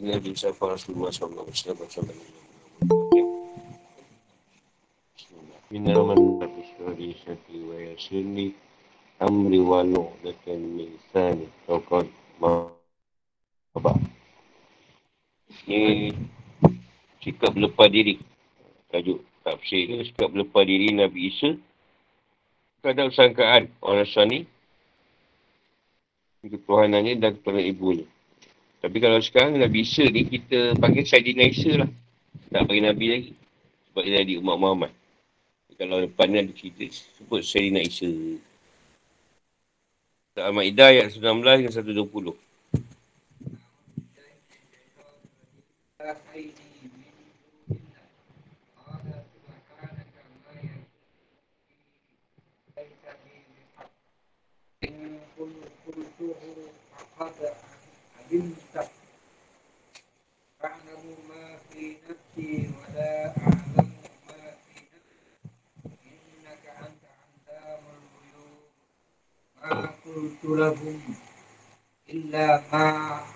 Nabi Safar Rasulullah SAW Bismillahirrahmanirrahim Bismillahirrahmanirrahim. Ini Sikap lepas diri. Tajuk tafsir ni Sikap lepas diri Nabi Isa. Kadang sangkaan orang Nasrani Ketuhanannya dan ketuhanan ibunya tapi kalau sekarang Nabi Isa ni kita panggil Sayyidina Isa lah. Tak panggil Nabi lagi. Sebab dia dari umat Muhammad. Kalau depan ni ada cerita, sebut Sayyidina Isa. Al-Ma'idah ayat 19 hingga 120. علمت أعلم ما في نفسي ولا أعلم ما في نفسك إنك أنت علام الغيوب ما قلت لهم إلا ما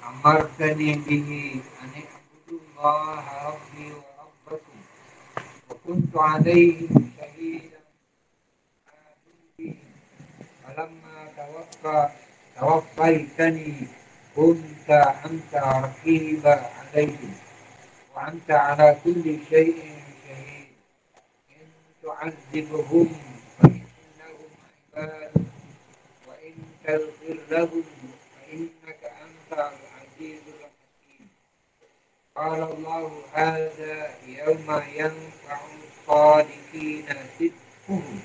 أمرتني به أن اعبدوا الله ربي وربكم وكنت عليهم شهيدا فلما توفى توفيتني كنت أنت رقيب عليهم وأنت على كل شيء شهيد. إن تعذبهم فإنهم عباد وإن تغفر لهم فإنك أنت العزيز الحكيم. قال الله هذا يوم ينفع الصادقين صدقهم.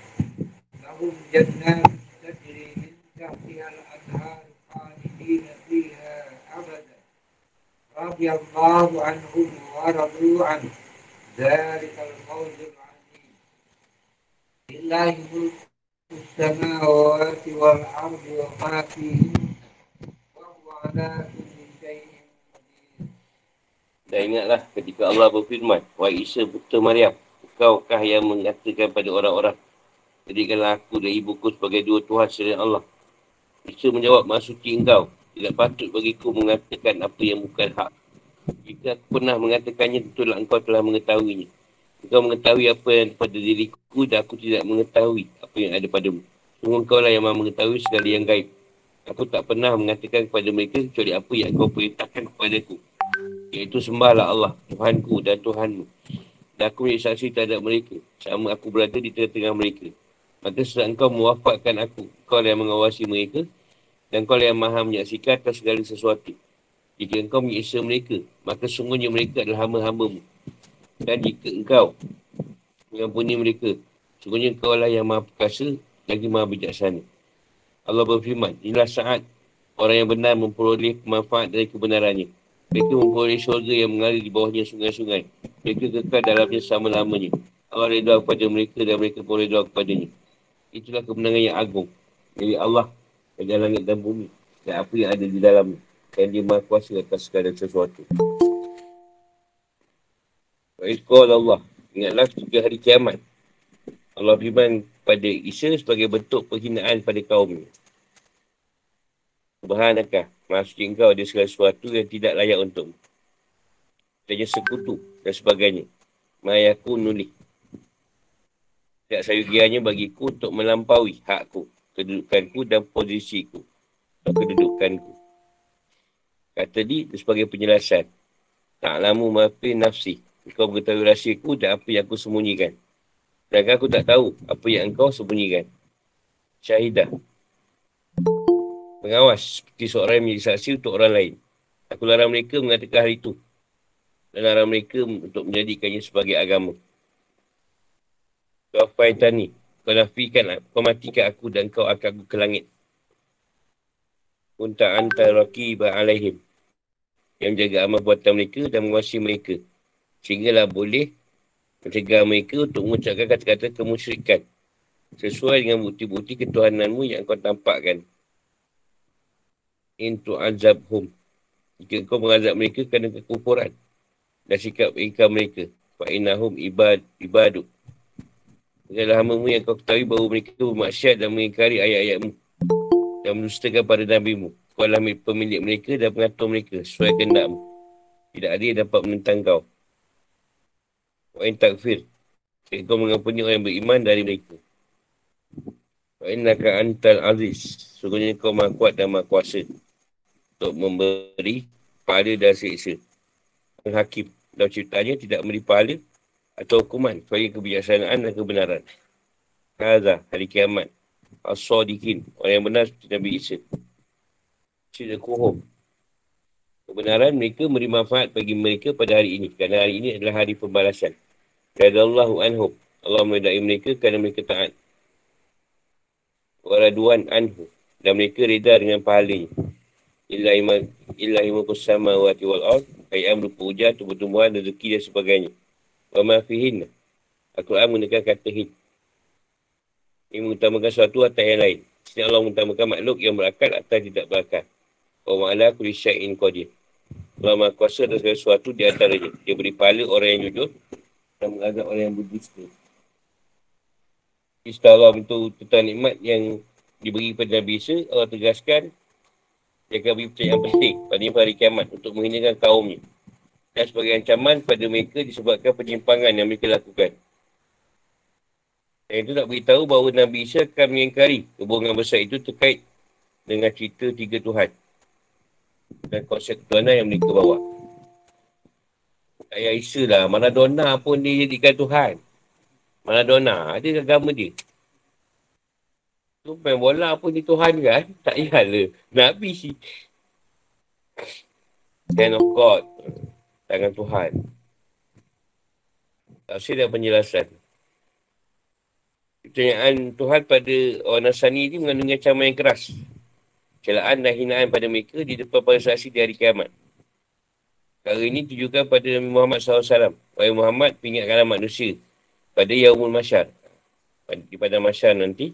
لهم جنات تجري من تحتها الأنهار خالدين رضي الله عنهم ورضوا عنه ذلك الفوز العظيم لله ملك السماوات والأرض وما فيهن وهو على كل شيء قدير Dan ingatlah ketika Allah berfirman, Wahai Isa putra Maryam, kaukah yang mengatakan pada orang-orang, Jadikanlah aku dan ibuku sebagai dua Tuhan selain Allah. Isa menjawab, Masuki engkau, tidak patut bagiku mengatakan apa yang bukan hak. Jika aku pernah mengatakannya, tentulah engkau telah mengetahuinya. Engkau mengetahui apa yang ada pada diriku dan aku tidak mengetahui apa yang ada padamu. Sungguh engkau lah yang maha mengetahui segala yang gaib. Aku tak pernah mengatakan kepada mereka kecuali apa yang kau perintahkan kepadaku. Iaitu sembahlah Allah, Tuhanku dan Tuhanmu. Dan aku menjadi saksi terhadap mereka. Sama aku berada di tengah-tengah mereka. Maka setelah engkau mewafatkan aku, kau yang mengawasi mereka. Dan kau yang maha menyaksikan atas segala sesuatu. Jika engkau menyiksa mereka, maka sungguhnya mereka adalah hamba-hambamu. Dan jika engkau mengampuni mereka, sungguhnya engkau lah yang maha perkasa, lagi maha bijaksana. Allah berfirman, inilah saat orang yang benar memperoleh manfaat dari kebenarannya. Mereka memperoleh syurga yang mengalir di bawahnya sungai-sungai. Mereka kekal dalamnya selama-lamanya. Allah redha kepada mereka dan mereka pun redha kepadanya. Itulah kemenangan yang agung. Jadi Allah dari langit dan bumi. Dan apa yang ada di dalamnya. Dan dia maha kuasa atas segala sesuatu. Wa'idqal Allah. Ingatlah ketika hari kiamat. Allah firman pada Isa sebagai bentuk penghinaan pada kaumnya. Subhanakah. Maksud engkau ada segala sesuatu yang tidak layak untukmu. Tanya sekutu dan sebagainya. Mayaku nulis. Tidak sayugianya bagiku untuk melampaui hakku, kedudukanku dan posisiku. Atau kedudukanku. Kata di sebagai penjelasan. Tak lama maafin nafsi. Engkau mengetahui rahsiaku dan apa yang aku sembunyikan. Dan aku tak tahu apa yang engkau sembunyikan. Syahidah. Pengawas seperti seorang yang menjadi saksi untuk orang lain. Aku larang mereka mengatakan hal itu. Dan larang mereka untuk menjadikannya sebagai agama. Kau faitani. Kau nafikan, kau matikan aku dan kau akan aku ke langit. Unta anta raqiba alaihim. Yang menjaga amal buatan mereka dan menguasai mereka. Sehinggalah boleh mencegah mereka untuk mengucapkan kata-kata kemusyrikan. Sesuai dengan bukti-bukti ketuhananmu yang kau tampakkan. Intu azabhum. Jika kau mengazab mereka kerana kekufuran dan sikap ingkar mereka. Fa'inahum ibad, ibaduk. Adalah hamamu yang kau ketahui bahawa mereka bermaksiat dan mengingkari ayat-ayatmu. Dan mendustakan pada Nabi-Mu. Kau adalah pemilik mereka dan pengatur mereka sesuai kehendakmu. Tidak ada yang dapat menentang kau. Wa in takfir. Kau mengampuni orang yang beriman dari mereka. Wa innaka antal aziz. Sungguhnya kau maha kuat dan maha kuasa. Untuk memberi pahala dan siksa. Hakim dalam ceritanya tidak memberi pahala atau hukuman sebagai kebijaksanaan dan kebenaran. Kaza, hari kiamat. As-sadiqin, orang yang benar seperti Nabi Isa. Cerita kuhum. Kebenaran mereka memberi manfaat bagi mereka pada hari ini. Kerana hari ini adalah hari pembalasan. Kadallahu anhum. Allah meredai mereka kerana mereka taat. Waraduan anhu. Dan mereka reda dengan pahalanya. Illa iman illa iman kusama ayam hujan, tumbuh-tumbuhan, rezeki dan sebagainya. Wa ma fihin. Al-Quran menggunakan kata hin. Ini mengutamakan sesuatu atas yang lain. Sini Allah mengutamakan makhluk yang berakal atas tidak berakal. Wa ma'ala kuli syai'in qadir. Allah maha kuasa atas segala sesuatu di antaranya. Dia beri pahala orang yang jujur dan mengazab orang yang berdusta. Istilah Allah untuk tentang nikmat yang diberi kepada Nabi Isa, Allah tegaskan dia akan beri percayaan penting pada hari kiamat untuk menghinakan kaumnya. Dan sebagai ancaman pada mereka disebabkan penyimpangan yang mereka lakukan. Dan itu nak beritahu bahawa Nabi Isa akan mengingkari hubungan besar itu terkait dengan cerita tiga Tuhan. Dan konsep ketuhanan yang mereka bawa. Ayah Isa lah. Mana dona pun dia jadikan Tuhan. Mana dona. Ada agama dia. Tu main bola pun di Tuhan kan? Tak payahlah. Nabi si. Hand of God. Tangan Tuhan. Tafsir dan penjelasan. Pertanyaan Tuhan pada orang Nasrani ini mengandungi ancaman yang keras. Celaan dan hinaan pada mereka di depan para saksi di hari kiamat. Perkara ini tujukan pada Nabi Muhammad SAW. Wahai Muhammad, pingatkanlah manusia pada Yaumul Masyar. Di pada Masyar nanti,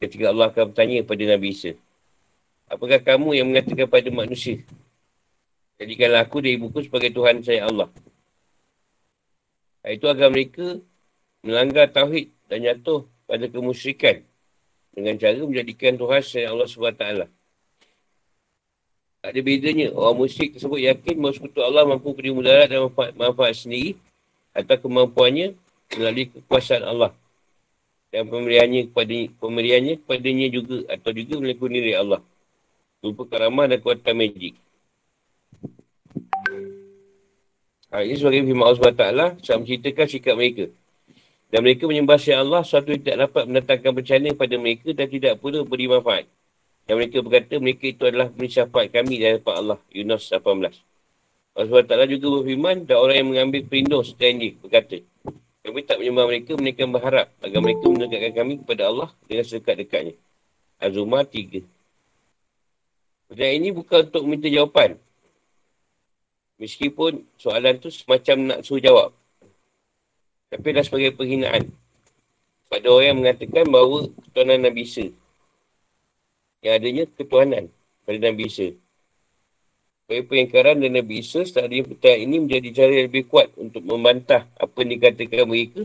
ketika Allah akan bertanya kepada Nabi Isa. Apakah kamu yang mengatakan pada manusia? Jadikanlah aku dari buku sebagai Tuhan saya Allah. Itu agar mereka melanggar tauhid dan jatuh pada kemusyrikan dengan cara menjadikan Tuhan saya Allah SWT. Tak ada bedanya. Orang musyrik tersebut yakin bahawa sekutu Allah mampu beri mudarat dan manfaat, manfaat sendiri atau kemampuannya melalui kekuasaan Allah dan pemberiannya kepada pemberiannya kepadanya juga atau juga melekuni dari Allah. Rupa karamah dan kuatan magic. Ha, ini sebagai firman Allah SWT saya menceritakan sikap mereka. Dan mereka menyembah si Allah suatu yang tidak dapat mendatangkan bencana kepada mereka dan tidak pula beri manfaat. Dan mereka berkata mereka itu adalah penisyapat kami dari hadapan Allah. Yunus 18. Allah SWT juga berfirman dan orang yang mengambil perlindung selain dia berkata. Kami tak menyembah mereka, mereka berharap agar mereka mendekatkan kami kepada Allah dengan sedekat-dekatnya. Azumah 3. Pertanyaan ini bukan untuk minta jawapan. Meskipun soalan tu semacam nak suruh jawab. Tapi dah sebagai penghinaan. Pada orang yang mengatakan bahawa ketuhanan Nabi Isa. Yang adanya ketuhanan pada Nabi Isa. Bagi pengingkaran dan Nabi Isa, setelah pertanyaan ini menjadi cara yang lebih kuat untuk membantah apa yang dikatakan mereka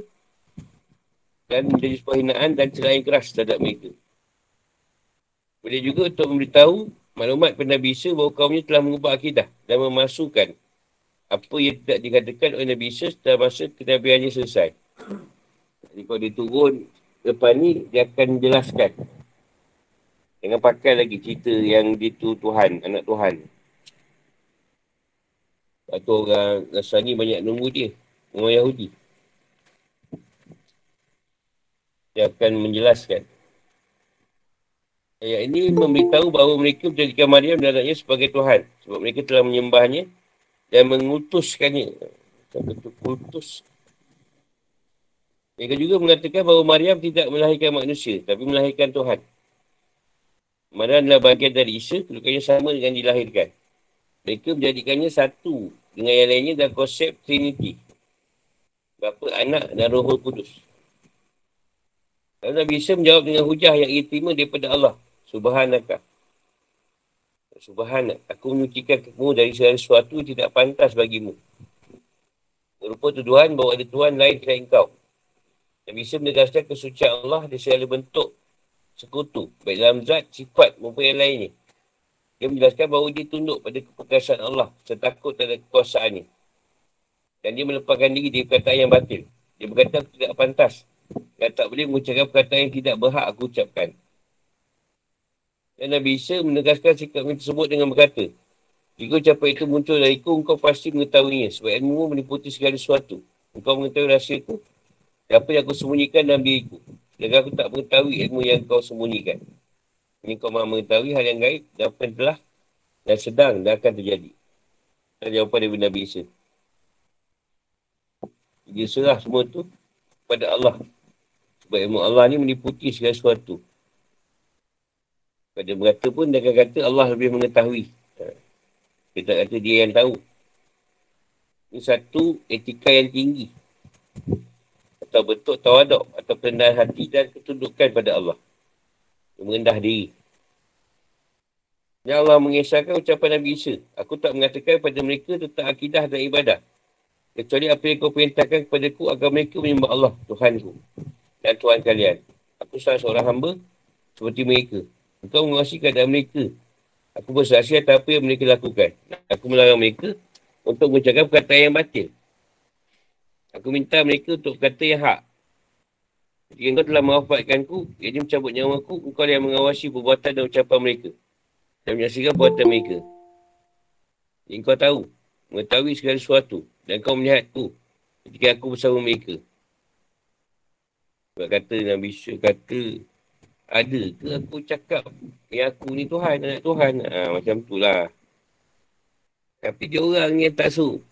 dan menjadi sebuah hinaan dan celah yang keras terhadap mereka. Boleh juga untuk memberitahu maklumat pada Nabi Isa bahawa kaumnya telah mengubah akidah dan memasukkan apa yang tidak dikatakan oleh Nabi Isa setelah masa kenabiannya selesai. Jadi kalau dia turun depan ni, dia akan menjelaskan. Dengan pakai lagi cerita yang dia tu Tuhan, anak Tuhan. Atau orang Nasrani banyak nunggu dia. Orang Yahudi. Dia akan menjelaskan. Ayat ini memberitahu bahawa mereka menjadikan Maryam dan anaknya sebagai Tuhan. Sebab mereka telah menyembahnya dan mengutuskannya. Sampai itu kutus. Mereka juga mengatakan bahawa Maryam tidak melahirkan manusia, tapi melahirkan Tuhan. Maryam adalah bagian dari Isa, kedudukannya sama dengan dilahirkan. Mereka menjadikannya satu dengan yang lainnya dalam konsep Trinity. Bapa, anak dan roh kudus. Lalu Nabi Isa menjawab dengan hujah yang ia terima daripada Allah. Subhanaka. Subhanak. Aku menyucikan kamu dari segala sesuatu yang tidak pantas bagimu. Berupa tuduhan bahawa ada Tuhan lain selain kau. Nabi Isa menegaskan kesucian Allah di segala bentuk sekutu. Baik dalam zat, sifat maupun yang lainnya. Dia menjelaskan bahawa dia tunduk pada keperkasaan Allah. Setakut terhadap kekuasaannya. Dan dia melepaskan diri dari perkataan yang batil. Dia berkata tidak pantas. Dan tak boleh mengucapkan perkataan yang tidak berhak aku ucapkan. Dan Nabi Isa menegaskan sikap ini tersebut dengan berkata, jika ucapan itu muncul dari ku, engkau pasti mengetahuinya. Sebab ilmu meliputi segala sesuatu. Engkau mengetahui rahsia ku. Apa yang aku sembunyikan dalam diriku. Dan aku tak mengetahui ilmu yang kau sembunyikan. Ini kau mahu mengetahui hal yang gaib dan apa yang telah dan sedang dan akan terjadi. Dan jawapan dari Nabi Isa. Dia serah semua tu kepada Allah. Sebab ilmu Allah ni meliputi segala sesuatu. Pada berkata pun dia akan kata Allah lebih mengetahui. Kita kata dia yang tahu. Ini satu etika yang tinggi. Atau bentuk tawaduk. Atau kerendahan hati dan ketundukan pada Allah. Merendah diri. Ya Allah mengisahkan ucapan Nabi Isa. Aku tak mengatakan kepada mereka tentang akidah dan ibadah. Kecuali apa yang kau perintahkan kepada ku agar mereka menyembah Allah, Tuhanku. Dan Tuhan kalian. Aku salah seorang hamba seperti mereka. Engkau menguasai keadaan mereka Aku bersaksi atas apa yang mereka lakukan. Aku melarang mereka untuk mengucapkan perkataan yang batil. Aku minta mereka untuk berkata yang hak. Jika engkau telah mewafatkan ku, jadi mencabut nyawa ku, engkau yang mengawasi perbuatan dan ucapan mereka. Dan menyaksikan perbuatan mereka. Jadi engkau tahu, mengetahui segala sesuatu. Dan kau melihat ku ketika aku bersama mereka. Sebab kata Nabi Syed kata, ada ke aku cakap yang aku ni Tuhan, anak Tuhan. Ha, macam tu lah. Tapi dia orang yang tak su.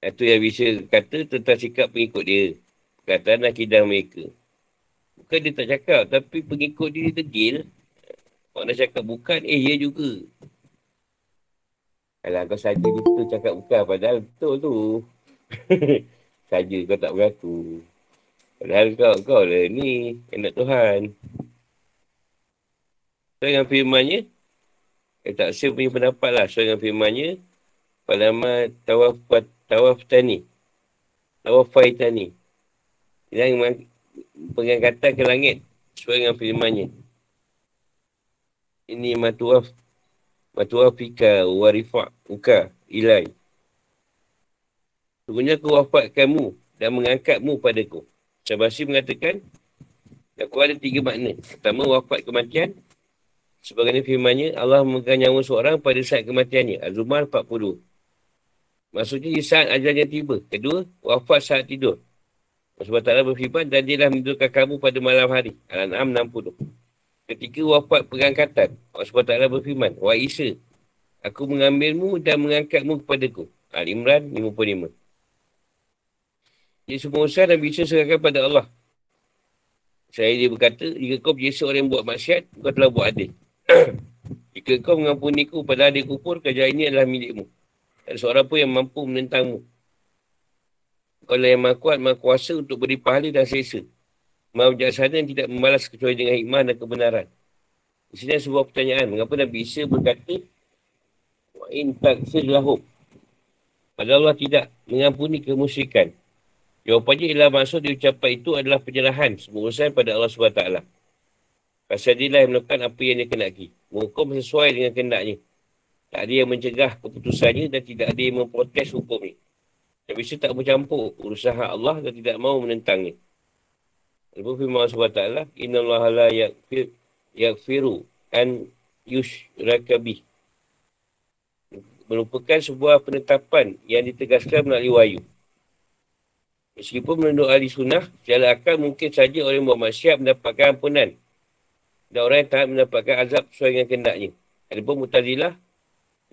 Itu yang bisa kata tentang sikap pengikut dia. Perkataan akidah mereka. Bukan dia tak cakap, tapi pengikut dia tegil. Orang cakap bukan, eh ya juga. Alah kau saja tu cakap bukan, padahal betul tu. saja kau tak beraku. Padahal kau, kau lah ni, anak Tuhan. So, dengan firmannya, eh tak saya punya pendapat lah. So, dengan firmannya, pada tawaf, tawaf tani. Tawaf fai tani. Yang pengangkatan ke langit. Sesuai dengan firmannya. Ini matuaf. Matuaf fika warifak uka ilai. Sebenarnya aku wafat kamu dan mengangkatmu padaku. Syabasi mengatakan, aku ada tiga makna. Pertama, wafat kematian. Sebagainya firmannya, Allah memegang nyawa seorang pada saat kematiannya. Az-Zumar 40. Maksudnya, di saat ajalnya tiba. Kedua, wafat saat tidur. Sebab taklah berfirman, dan dia dah menidurkan kamu pada malam hari. Al-An'am 60. Ketika wafat pengangkatan, Allah SWT berfirman, Wa Isa, aku mengambilmu dan mengangkatmu kepadaku. Al-Imran 55. Jadi semua usaha dan bisa serahkan pada Allah. Saya dia berkata, jika kau biasa orang yang buat maksiat, kau telah buat adil. jika kau mengampuni ku pada adik kupur, kerja ini adalah milikmu. Tak seorang pun yang mampu menentangmu. Kau adalah yang maha kuat, maha kuasa untuk beri pahala dan sesa. Maha bijaksana yang tidak membalas kecuali dengan hikmah dan kebenaran. Di sini ada sebuah pertanyaan. Mengapa Nabi Isa berkata, Wa in takfir lahum. Padahal Allah tidak mengampuni kemusyrikan. Jawapannya ialah maksud di ucapan itu adalah penyerahan semua pada Allah SWT. Pasal dia lah yang melakukan apa yang dia kenaki. Menghukum sesuai dengan kendaknya. Tak ada yang mencegah keputusannya dan tidak ada yang memprotes hukumnya. Tak bisa tak bercampur urusan Allah dan tidak mahu menentangnya. Lepas firman Allah SWT, Inna Allah la yakfir, yakfiru an yushrakabi. Merupakan sebuah penetapan yang ditegaskan melalui wahyu. Meskipun menurut ahli sunnah, secara akal mungkin saja orang yang buat mendapatkan ampunan. Dan orang yang tak mendapatkan azab sesuai dengan kendaknya. Adapun mutazilah,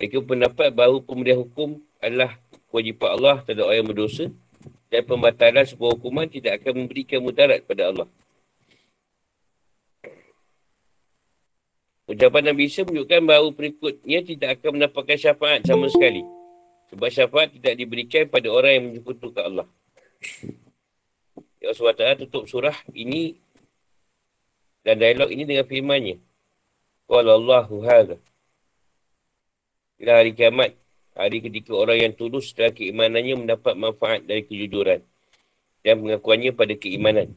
mereka pendapat bahawa pemberian hukum adalah kewajipan Allah terhadap orang yang berdosa dan pembatalan sebuah hukuman tidak akan memberikan mudarat kepada Allah. Ucapan Nabi Isa menunjukkan bahawa perikutnya tidak akan mendapatkan syafaat sama sekali. Sebab syafaat tidak diberikan pada orang yang menyekutukan Allah. Ya Allah SWT tutup surah ini dan dialog ini dengan firmannya. Wallahu hadha. Ila hari kiamat. Hari ketika orang yang tulus setelah keimanannya mendapat manfaat dari kejujuran. Dan pengakuannya pada keimanan.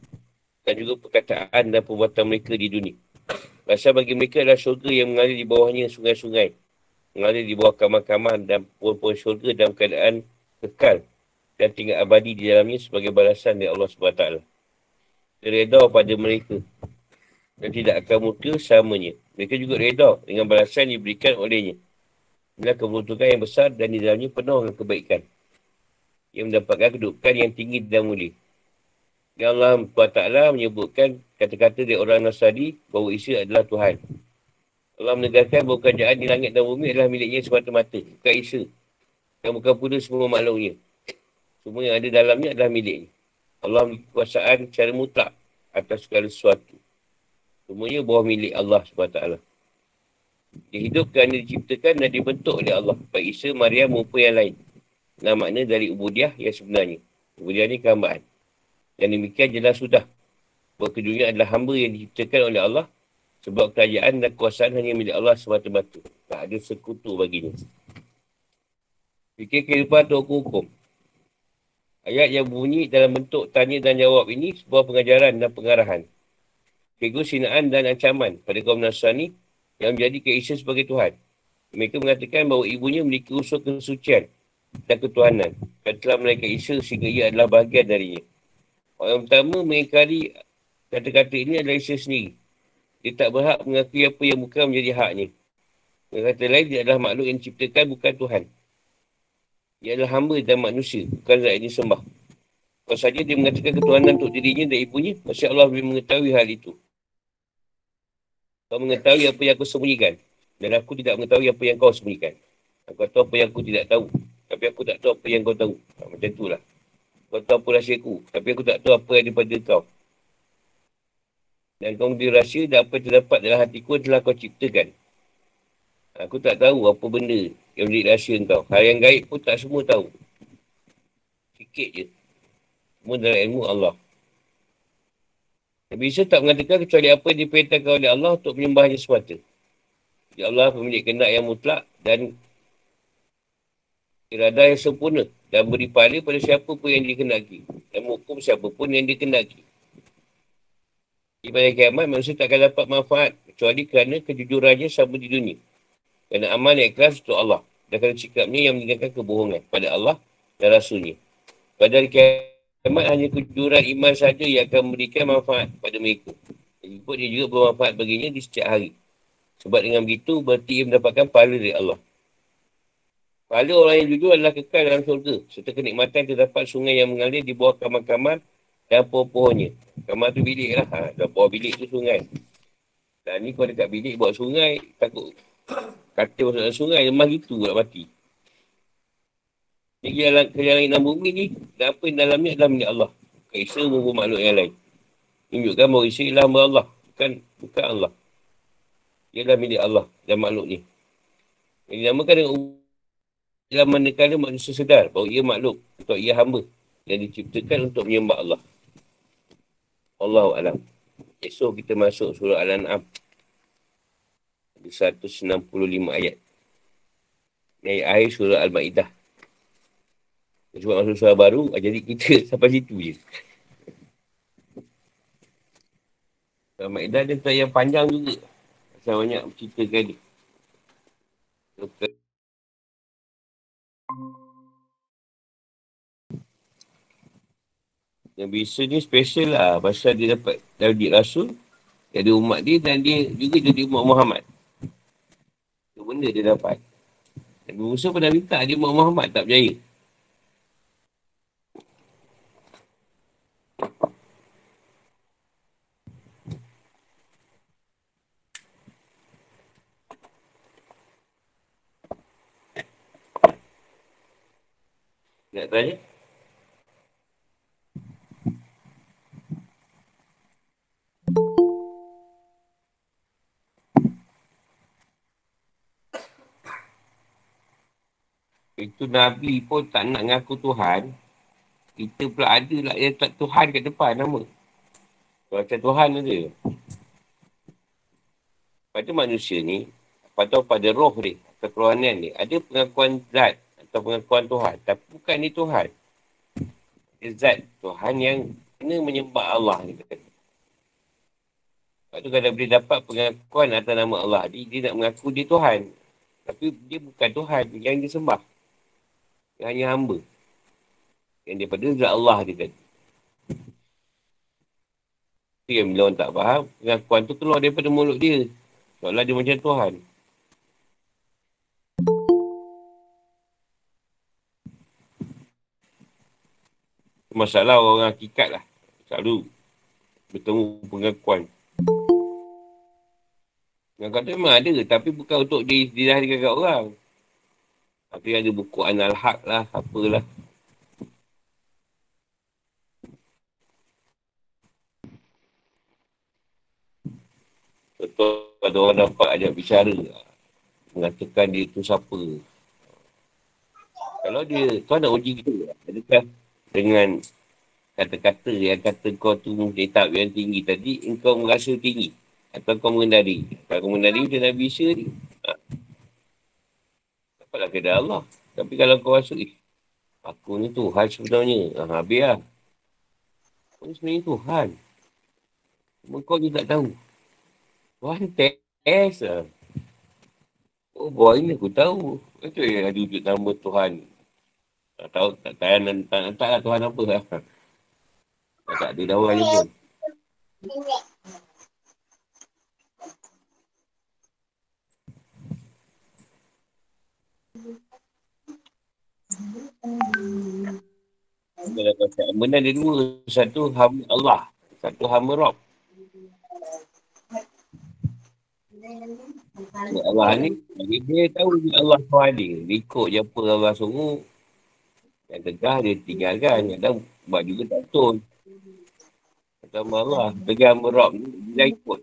Dan juga perkataan dan perbuatan mereka di dunia. Balasan bagi mereka adalah syurga yang mengalir di bawahnya sungai-sungai. Mengalir di bawah kamar-kamar dan pohon-pohon syurga dalam keadaan kekal. Dan tinggal abadi di dalamnya sebagai balasan dari Allah SWT. Reda pada mereka. Dan tidak akan murka samanya. Mereka juga reda dengan balasan yang diberikan olehnya. Inilah keberuntungan yang besar dan di dalamnya penuh dengan kebaikan. Yang mendapatkan kedudukan yang tinggi dan mulia. Yang Allah SWT menyebutkan kata-kata dari orang Nasrani bahawa Isa adalah Tuhan. Allah menegaskan bahawa kerajaan di langit dan bumi adalah miliknya semata-mata. Bukan Isa. Dan bukan pula semua makhluknya. Semua yang ada dalamnya adalah miliknya. Allah memiliki kuasaan secara mutlak atas segala sesuatu. Semuanya bawah milik Allah SWT. Dia hidup kerana diciptakan dan dibentuk oleh Allah. Baik Isa, Maria maupun yang lain. Nah makna dari ubudiah yang sebenarnya. Ubudiah ni kehambaan. Yang demikian jelas sudah. Bahawa adalah hamba yang diciptakan oleh Allah. Sebab kerajaan dan kuasaan hanya milik Allah semata-mata. Tak ada sekutu baginya. Fikir kehidupan atau hukum-hukum. Ayat yang bunyi dalam bentuk tanya dan jawab ini sebuah pengajaran dan pengarahan. Cikgu sinaan dan ancaman pada kaum Nasrani yang menjadi keisa sebagai Tuhan. Mereka mengatakan bahawa ibunya memiliki usul kesucian dan ketuhanan dan telah menaikkan Isa sehingga ia adalah bahagian darinya. Orang pertama mengingkari kata-kata ini adalah Isa sendiri. Dia tak berhak mengakui apa yang bukan menjadi haknya. Dengan kata lain, dia adalah makhluk yang diciptakan bukan Tuhan. Dia adalah hamba dan manusia, bukan zat yang disembah. Kalau saja dia mengatakan ketuhanan untuk dirinya dan ibunya, Masya Allah boleh mengetahui hal itu. Kau mengetahui apa yang aku sembunyikan. Dan aku tidak mengetahui apa yang kau sembunyikan. Aku tahu apa yang aku tidak tahu. Tapi aku tak tahu apa yang kau tahu. Macam itulah. Kau tahu apa rahsia aku. Tapi aku tak tahu apa yang daripada kau. Dan kau mengerti rahsia dan apa yang terdapat dalam hatiku telah kau ciptakan. Aku tak tahu apa benda yang menjadi rahsia kau. Hal yang gaib pun tak semua tahu. Sikit je. Semua dalam ilmu Allah. Nabi Isa tak mengatakan kecuali apa yang diperintahkan oleh Allah untuk menyembahnya semata. Ya Allah pemilik kendak yang mutlak dan iradah yang sempurna dan beri pahala pada siapa pun yang dikenaki dan menghukum siapa pun yang dikenaki. Di pada kiamat, manusia tak akan dapat manfaat kecuali kerana kejujurannya sama di dunia. Kerana amal yang ikhlas untuk Allah dan kerana sikapnya yang meninggalkan kebohongan pada Allah dan Rasulnya. Pada hari kiamat, hanya kejujuran iman saja yang akan memberikan manfaat pada mereka. Jadi dia juga bermanfaat baginya di setiap hari. Sebab dengan begitu, berarti ia mendapatkan pahala dari Allah. Pahala orang yang jujur adalah kekal dalam surga. Serta kenikmatan terdapat sungai yang mengalir di bawah kamar-kamar dan pohon-pohonnya. Kamar tu bilik lah. Ha, bawah bilik tu sungai. Dan ni kau dekat bilik buat sungai, takut kata masuk dalam sungai, lemah gitu nak mati. Jadi jalan ke jalan enam bumi ni, dan apa yang dalamnya adalah milik Allah. Kaisa maupun makhluk yang lain. Tunjukkan bahawa Isa ialah Allah. Bukan, bukan Allah. Ia adalah milik Allah dan makhluk ni. Yang dinamakan dengan dalam manakala manusia sedar bahawa ia makhluk atau ia hamba yang diciptakan untuk menyembah Allah. Allah Alam. Esok kita masuk surah Al-An'am. 165 ayat. Ini ayat akhir surah Al-Ma'idah. Sebab masuk surah baru, jadi kita sampai situ je. Al-Ma'idah dia yang panjang juga. Saya banyak ceritakan dia. Okay. Nabi Isa ni special lah pasal dia dapat jadi rasul jadi umat dia dan dia juga jadi umat Muhammad. Itu benda dia dapat. Nabi Musa pernah minta dia umat Muhammad tak percaya. Nak tanya? Itu Nabi pun tak nak ngaku Tuhan. Kita pula ada lah yang tak Tuhan kat depan nama. Macam Tuhan ada. Pada manusia ni, atau pada roh ni, atau ni, ada pengakuan zat atau pengakuan Tuhan. Tapi bukan ni Tuhan. Zat Tuhan yang kena menyembah Allah ni. Lepas tu kalau boleh dapat pengakuan atas nama Allah, dia, dia nak mengaku dia Tuhan. Tapi dia bukan Tuhan yang dia Dia hanya hamba. Yang daripada zat Allah dia tadi. Itu yang bila orang tak faham, pengakuan tu keluar daripada mulut dia. Seolah dia macam Tuhan. Masalah orang hakikat lah. Selalu bertemu pengakuan. Pengakuan tu memang ada. Tapi bukan untuk dia dilahirkan orang. Tapi ada buku Anal Haq lah. Apalah. Betul ada orang dapat ajak bicara. Mengatakan dia tu siapa. Kalau dia, kau nak uji kita. Adakah dengan kata-kata yang kata kau tu tahap yang tinggi tadi, engkau merasa tinggi. Atau kau mengendari. Kalau kau mengendari macam Nabi Isa ni. Dapatlah keadaan Allah. Tapi kalau kau rasa, eh, aku ni Tuhan sebenarnya. Ha, habis lah. Kau ni sebenarnya Tuhan. Cuma kau ni tak tahu. Tuhan test lah. Oh, boy ni aku tahu. Itu yang ada wujud nama Tuhan. Tak tahu, tak tahu, tak, tak, tak, lah Tuhan apa lah. Tak, ada dawa je pun. Kau cakap, benda ada dua. Satu hamba Allah. Satu hamba Rob. Allah ni, dia tahu Allah Tuhan dia. Dia ikut je apa Allah suruh. Yang tegah dia tinggalkan. Kadang buat juga tak betul. Kata Allah, tegah merok ni, dia ikut.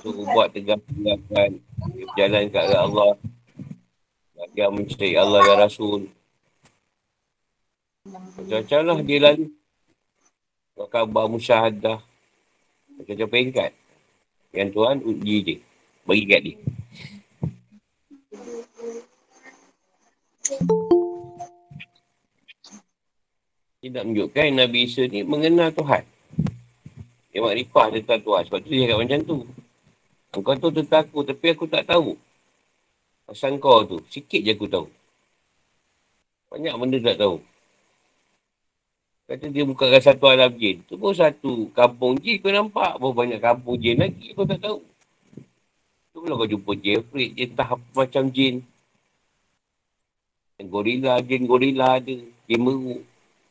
Suruh buat tegah tinggalkan. Dia berjalan ke arah Allah. Dia mencari Allah dan Rasul. Macam-macam lah dia lalu. Buat khabar musyahadah. Macam-macam peringkat. Yang Tuhan uji dia. Bagi kat dia. Dia nak menunjukkan Nabi Isa ni mengenal Tuhan. Dia makrifah tentang Tuhan. Sebab tu dia cakap macam tu. Engkau tu tentang aku tapi aku tak tahu. Pasal kau tu. Sikit je aku tahu. Banyak benda tak tahu. Kata dia bukakan satu alam jin. Tu pun satu kampung jin kau nampak. Berapa banyak kampung jin lagi kau tak tahu. Tu kalau kau jumpa Jeffrey, dia tahap macam jin. Gorila, jin gorila ada. Jin meruk.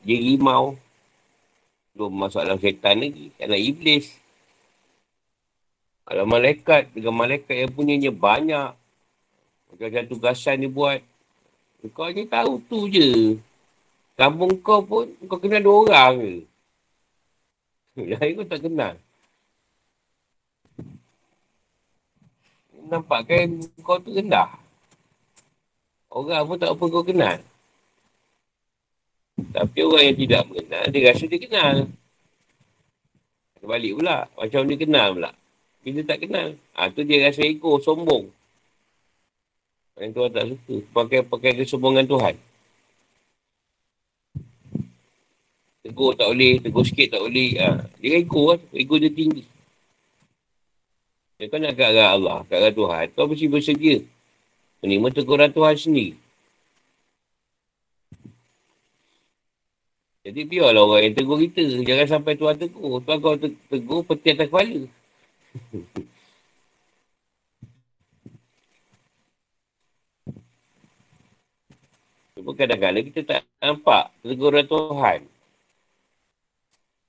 Dia rimau. Belum masuk dalam setan lagi. Dalam iblis. Kalau malaikat, dengan malaikat yang punyanya banyak. Macam-macam tugasan dia buat. Kau ni tahu tu je. Kampung kau pun, kau kenal dua orang ke? Yang lain kau tak kenal. Nampak kan kau tu rendah. Orang pun tak apa kau kenal. Tapi orang yang tidak mengenal, dia rasa dia kenal. Balik pula. Macam dia kenal pula. Kita tak kenal. Ha, tu dia rasa ego, sombong. Yang Tuhan tak suka. Pakai pakai kesombongan Tuhan. Tegur tak boleh, tegur sikit tak boleh. Ha, dia ego lah. Ego dia tinggi. Dia kan nak kat Allah, kat Tuhan. Kau mesti bersedia. Menerima teguran Tuhan sendiri. Jadi biarlah orang yang tegur kita. Jangan sampai tuan tegur. Tuan kau tegur peti atas kepala. Cuma kadang-kadang kita tak nampak teguran Tuhan.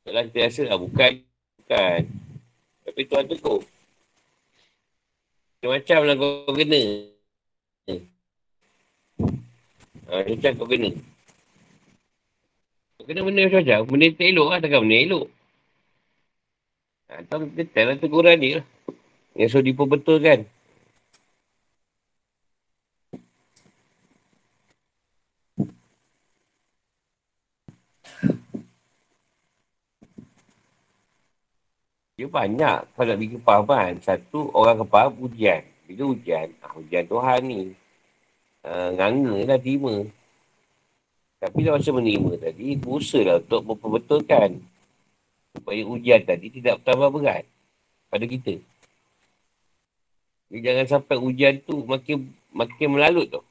Kalau kita rasa lah bukan. Bukan. Tapi Tuhan tegur. Macam-macam lah kau kena. Ha, macam kau kena. Kena benda macam-macam. Benda tak elok lah. Takkan benda elok. Atau kita tell lah teguran dia lah. Yang suruh diperbetulkan. Dia banyak kalau nak bagi kepahaman. Satu, orang kepaham ujian. Bila ujian, ah, ujian Tuhan ni. Uh, nganga lah terima. Tapi dah masa menerima tadi, berusaha lah untuk memperbetulkan supaya ujian tadi tidak bertambah berat. pada kita. Jadi jangan sampai hujan tu makin makin melalut tu.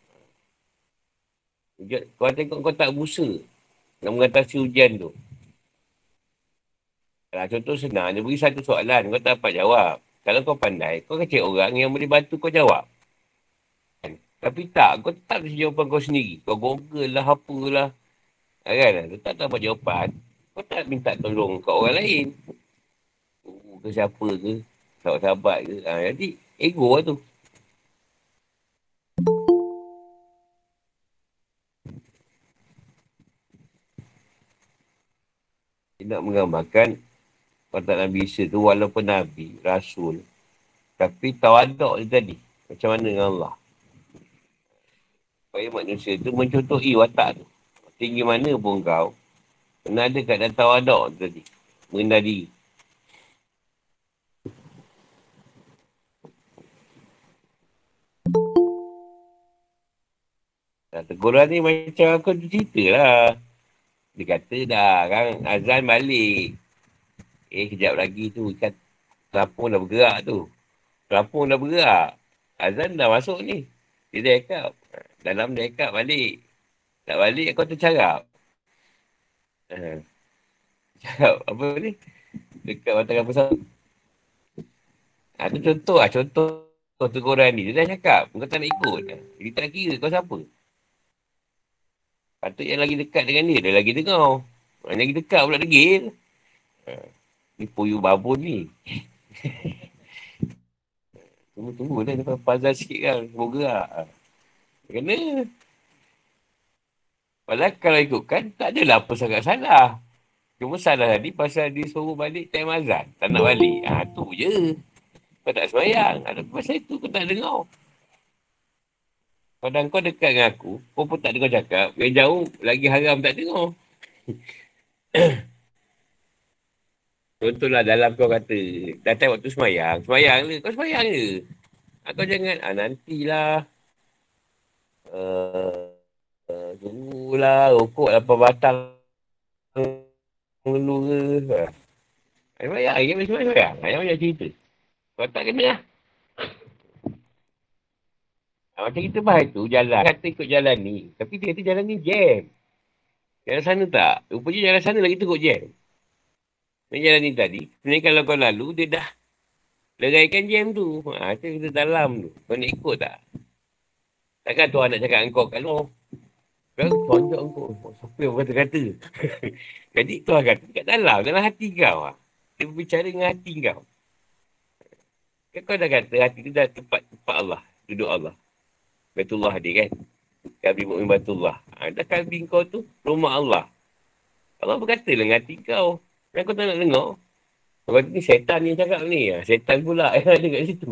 Hujan, kau tengok kau tak busa nak mengatasi hujan tu. Kalau contoh senang, dia beri satu soalan, kau tak dapat jawab. Kalau kau pandai, kau akan cari orang yang boleh bantu kau jawab. Kan? Tapi tak, kau tak ada jawapan kau sendiri. Kau google lah, apalah. Kan? Kau tak dapat jawapan. Kau tak minta tolong kat orang lain. Oh, ke siapa ke? Sahabat-sahabat ke? Ha, jadi, ego lah tu. Dia nak menggambarkan watak Nabi Isa tu walaupun Nabi, Rasul. Tapi tawaduk dia tadi. Macam mana dengan Allah. Supaya manusia tu mencontohi watak tu. Tinggi mana pun kau. Kena ada kat dalam tawaduk tadi. Mengenal diri. Nah, teguran ni macam aku cerita lah. Dia kata dah kan azan balik. Eh kejap lagi tu ikan Lampung dah bergerak tu. Lampung dah bergerak. Azan dah masuk ni. Dia dah ekap. Dalam dia ekap balik. Tak balik kau tercarap. Uh, cakap apa ni? Dekat batang apa sah. Ha, tu contoh lah. Contoh teguran ni. Dia dah cakap. Kau tak nak ikut. Dia tak kira kau siapa. Patut yang lagi dekat dengan dia, dia lagi dengar. Yang lagi dekat pula degil. Ha. Ni puyu babun ni. Tunggu-tunggu dah depan puzzle sikit kan. Semoga lah. Kena. Padahal kalau ikutkan, tak adalah apa sangat salah. Cuma salah tadi pasal dia suruh balik time azan. Tak nak balik. Ha, tu je. Kau tak semayang. Ada pasal itu kau tak dengar. Kalau kau dekat dengan aku, kau pun tak dengar cakap. Yang jauh, lagi haram tak dengar. Contohlah dalam kau kata, datang waktu semayang. Semayang le, kau semayang je. Kau jangan, ah, nantilah. Uh, uh, tunggulah, rokok lapan batang. Dulu ke. Semayang, semayang, semayang. Yang macam cerita. Kau tak kena lah. Macam kita bahas tu, jalan. Kata ikut jalan ni. Tapi dia kata jalan ni jam. Jalan sana tak? Rupanya jalan sana lagi teruk jam. Yang jalan ni tadi. Sebenarnya kalau kau lalu, dia dah leraikan jam tu. Ha, itu kita dalam tu. Kau nak ikut tak? Takkan tuan nak cakap engkau kat luar. Kau tunjuk engkau. Siapa yang kata-kata? Jadi tuan kata kat dalam, dalam hati kau. Ha. Dia berbicara dengan hati kau. Kan kau dah kata hati tu dah tempat, tempat Allah. Duduk Allah. Baitullah dia kan. Kalbi mu'min Baitullah. Ha, dah kalbi kau tu rumah Allah. Allah berkata dengan hati kau. Yang kau tak nak dengar. Kau kata ni setan yang cakap ni. Ha, setan pula yang ada kat situ.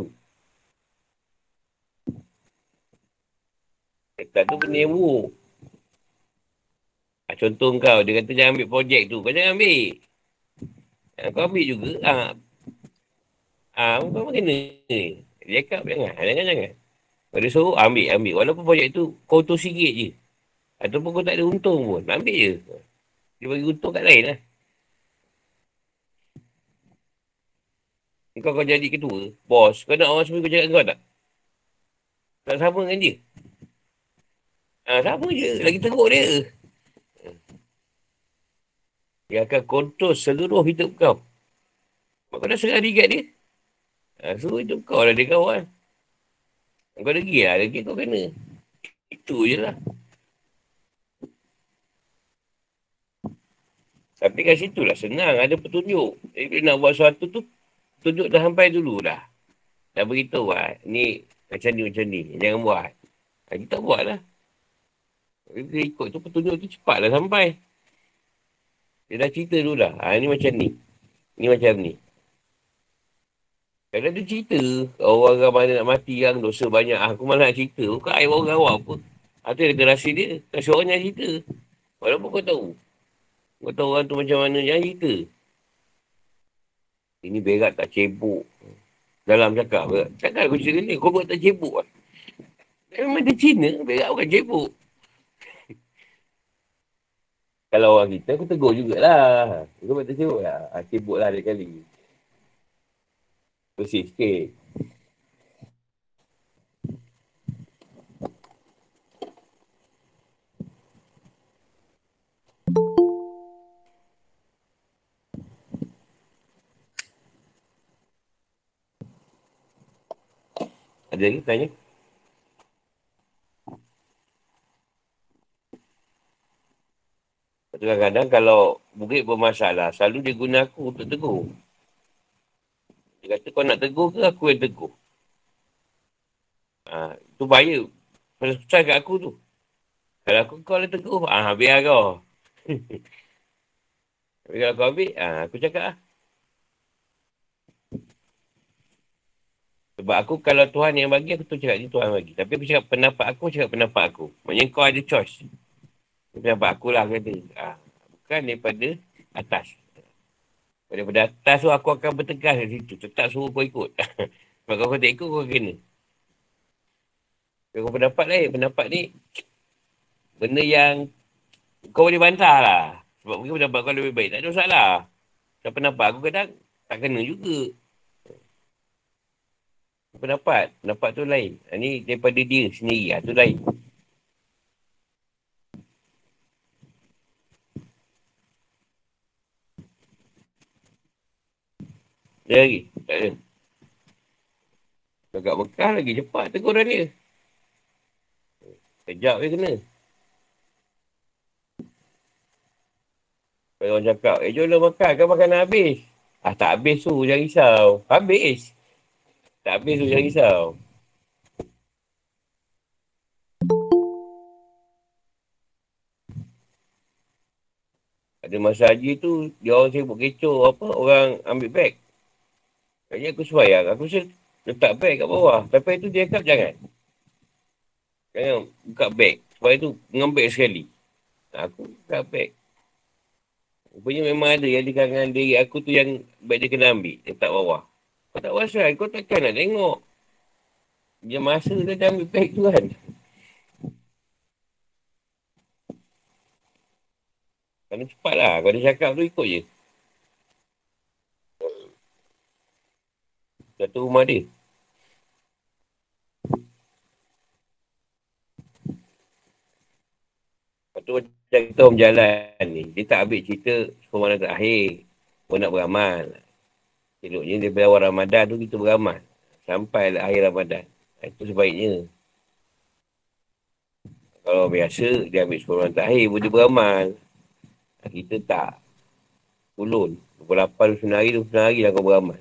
Setan tu benda yang buruk. Ha, contoh kau, dia kata jangan ambil projek tu. Kau jangan ambil. Ha, kau ambil juga. Ha, ha kau kena. Dia cakap jangan. Jangan-jangan. Kalau dia suruh, ambil, ambil. Walaupun projek tu, kau untung sikit je. Ataupun kau tak ada untung pun. Ambil je. Dia bagi untung kat lain lah. Kau kau jadi ketua, bos. Kau nak orang semua kau cakap kau tak? Tak sama dengan dia. Ha, sama je. Lagi teruk dia. Dia akan kontrol seluruh hidup kau. Kau dah serah diri kat dia. Ha, suruh hidup kau lah dia kawan. Kau lagi lah, lagi kau kena. Itu je lah. Tapi kat situ lah senang, ada petunjuk. Jadi nak buat sesuatu tu, petunjuk dah sampai dulu dah. Dah beritahu lah, ni macam ni macam ni, jangan buat. Ha, kita buat lah. Dia ikut tu petunjuk tu cepat lah sampai. Dia dah cerita dulu dah, ha, ni macam ni. Ni macam ni. Kadang dia cerita, orang ramai nak mati yang dosa banyak. Aku malah nak cerita. Bukan air orang rawak apa. Itu yang rahsia dia. Kasih orang yang cerita. Walaupun kau tahu. Kau tahu orang tu macam mana yang cerita. Ini berat tak cebuk. Dalam cakap. Berat. Cakap aku cerita ni. Kau buat tak cebuk lah. Memang dia Cina. Berat bukan cebuk. Kalau orang kita, aku tegur jugalah. Kau buat tak cebuk lah. Ha, cebuk lah dia kali. Bersih sikit. Ada lagi tanya? Kadang-kadang kalau murid bermasalah, selalu dia guna aku untuk tegur. Dia kata kau nak tegur ke aku yang tegur? Ha, tu bahaya. Pesan kat aku tu. Kalau aku kau yang tegur, ha, biar kau. Tapi kalau kau ambil, ha, aku cakap lah. Sebab aku kalau Tuhan yang bagi, aku tu cakap ni Tuhan bagi. Tapi aku cakap pendapat aku, cakap pendapat aku. Maksudnya kau ada choice. Pendapat aku lah kata. Ha, bukan daripada atas. Daripada atas tu aku akan bertegas di situ. Tetap suruh kau ikut. Sebab kalau kau tak ikut, kau kena. Kau pendapat lain, pendapat ni benda yang kau boleh bantah lah. Sebab mungkin pendapat kau lebih baik. Tak ada masalah. Sebab pendapat aku kadang tak kena juga pendapat. Pendapat tu lain. Ini ha, daripada dia sendiri. Ha, tu lain. Dia lagi. Tak ada. Agak bekas lagi. Cepat teguran dia. Kejap dia kena. Kalau orang cakap, eh jom lah makan. Kan makan habis. Ah tak habis tu. Jangan risau. Habis. Tak habis tu jangan risau. Ada masa haji tu, dia orang sibuk kecoh apa, orang ambil beg. Kayaknya aku sebayang, aku rasa letak beg kat bawah. Tapi tu dia cakap jangan. Jangan buka beg. Sebab itu mengambil sekali. Aku buka beg. Rupanya memang ada yang di kalangan diri aku tu yang beg dia kena ambil. Letak bawah. Kau tak pasal, kau takkan nak tengok. Dia masa dia dah ambil beg tu kan. Kena cepat lah. Kau dia cakap tu ikut je. Satu rumah dia. Lepas tu macam kita orang berjalan ni. Dia tak ambil cerita semua mana terakhir. Kau nak beramal. Eloknya daripada awal Ramadan tu kita beramal. Sampai akhir Ramadan. Itu sebaiknya. Kalau biasa, dia ambil 10 orang terakhir pun dia beramal. Kita tak. Ulun. 28 20 hari, 20 hari lah kau beramal.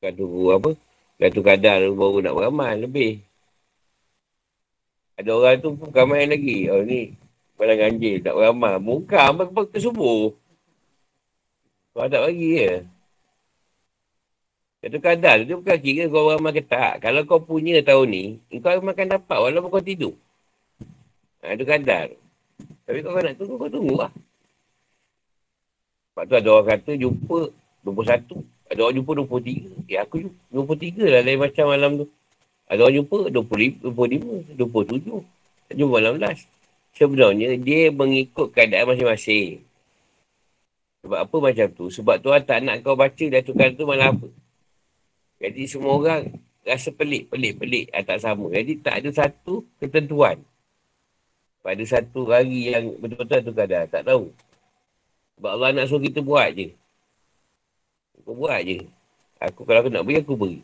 Kan tunggu apa? Kan tu kadar baru nak beramal. Lebih. Ada orang tu pun main lagi. Oh ni. Padang ganjil tak beramal. Muka apa-apa kesubuh. Kau tak bagi je. Satu kadar tu bukan kira kau ramal ke tak. Kalau kau punya tahun ni, kau makan dapat walaupun kau tidur. Ha, itu kadar. Tapi kau nak tunggu, kau tunggu lah. Sebab tu ada orang kata jumpa 21. Ada orang jumpa 23. Ya aku 23 lah lain macam malam tu. Ada orang jumpa 25, 25 27. Jumpa 16. Sebenarnya dia mengikut keadaan masing-masing. Sebab apa macam tu? Sebab Tuhan tak nak kau baca dan tukar tu malah apa? Jadi semua orang rasa pelik, pelik, pelik ah, tak sama. Jadi tak ada satu ketentuan. Pada satu hari yang betul-betul tu kadar. Tak tahu. Sebab Allah nak suruh kita buat je. Aku buat je. Aku kalau aku nak beri, aku beri.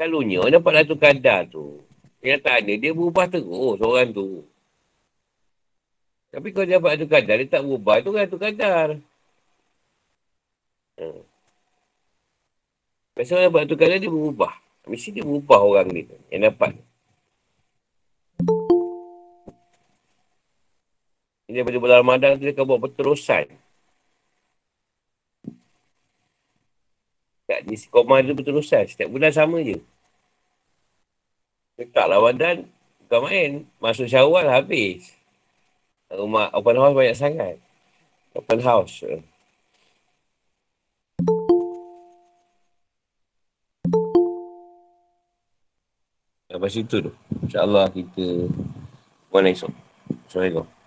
Selalunya orang dapat satu kadar tu. Kenyataannya dia berubah terus orang tu. Tapi kalau dia dapat satu kadar, dia tak berubah. Itu kan satu kadar. Hmm. Biasa orang buat tu kadang dia berubah. Mesti dia berubah orang ni yang dapat. Ini daripada bulan Ramadan tu dia akan buat berterusan. Tak di koma tu berterusan. Setiap bulan sama je. Dekat Ramadan bukan main. Masuk syawal habis. Rumah open house banyak sangat. Open house. Lepas itu tu. InsyaAllah kita buat esok. Assalamualaikum.